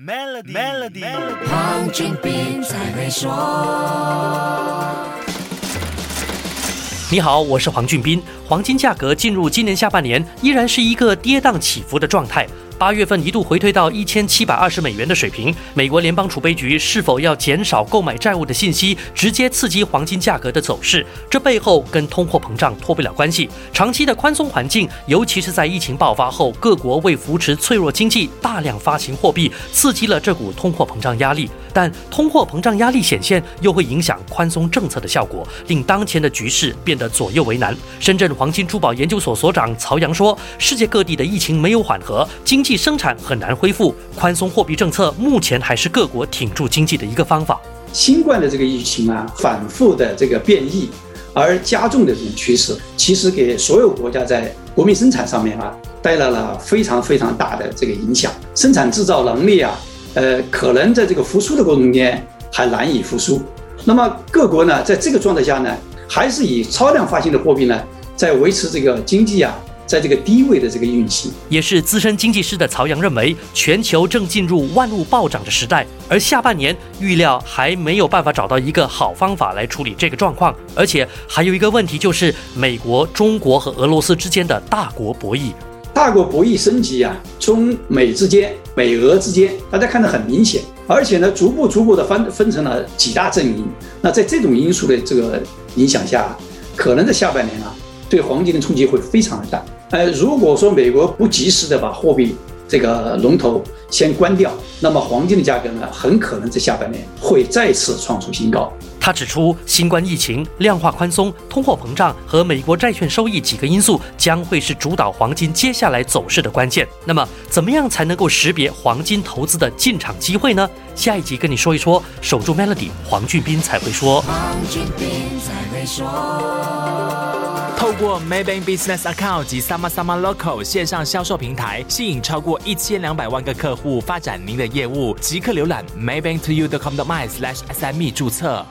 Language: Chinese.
Melody，黄俊斌才会说。你好，我是黄俊斌。黄金价格进入今年下半年，依然是一个跌宕起伏的状态。八月份一度回退到一千七百二十美元的水平。美国联邦储备局是否要减少购买债务的信息，直接刺激黄金价格的走势？这背后跟通货膨胀脱不了关系。长期的宽松环境，尤其是在疫情爆发后，各国为扶持脆弱经济，大量发行货币，刺激了这股通货膨胀压力。但通货膨胀压力显现，又会影响宽松政策的效果，令当前的局势变得左右为难。深圳黄金珠宝研究所所长曹阳说：“世界各地的疫情没有缓和，经济生产很难恢复，宽松货币政策目前还是各国挺住经济的一个方法。新冠的这个疫情啊，反复的这个变异，而加重的这种趋势，其实给所有国家在国民生产上面啊，带来了非常非常大的这个影响，生产制造能力啊。”呃，可能在这个复苏的过程中间还难以复苏。那么各国呢，在这个状态下呢，还是以超量发行的货币呢，在维持这个经济啊，在这个低位的这个运行。也是资深经济师的曹阳认为，全球正进入万物暴涨的时代，而下半年预料还没有办法找到一个好方法来处理这个状况。而且还有一个问题，就是美国、中国和俄罗斯之间的大国博弈。大国博弈升级啊，中美之间、美俄之间，大家看得很明显，而且呢，逐步逐步的分分成了几大阵营。那在这种因素的这个影响下，可能在下半年啊，对黄金的冲击会非常的大。呃，如果说美国不及时的把货币这个龙头先关掉，那么黄金的价格呢，很可能在下半年会再次创出新高。他指出，新冠疫情、量化宽松、通货膨胀和美国债券收益几个因素将会是主导黄金接下来走势的关键。那么，怎么样才能够识别黄金投资的进场机会呢？下一集跟你说一说。守住 Melody，黄俊斌才会说。透过 Maybank Business Account 及 Sama Sama Local 线上销售平台，吸引超过一千两百万个客户，发展您的业务。即刻浏览 maybanktoyou.com.my/sme 注册。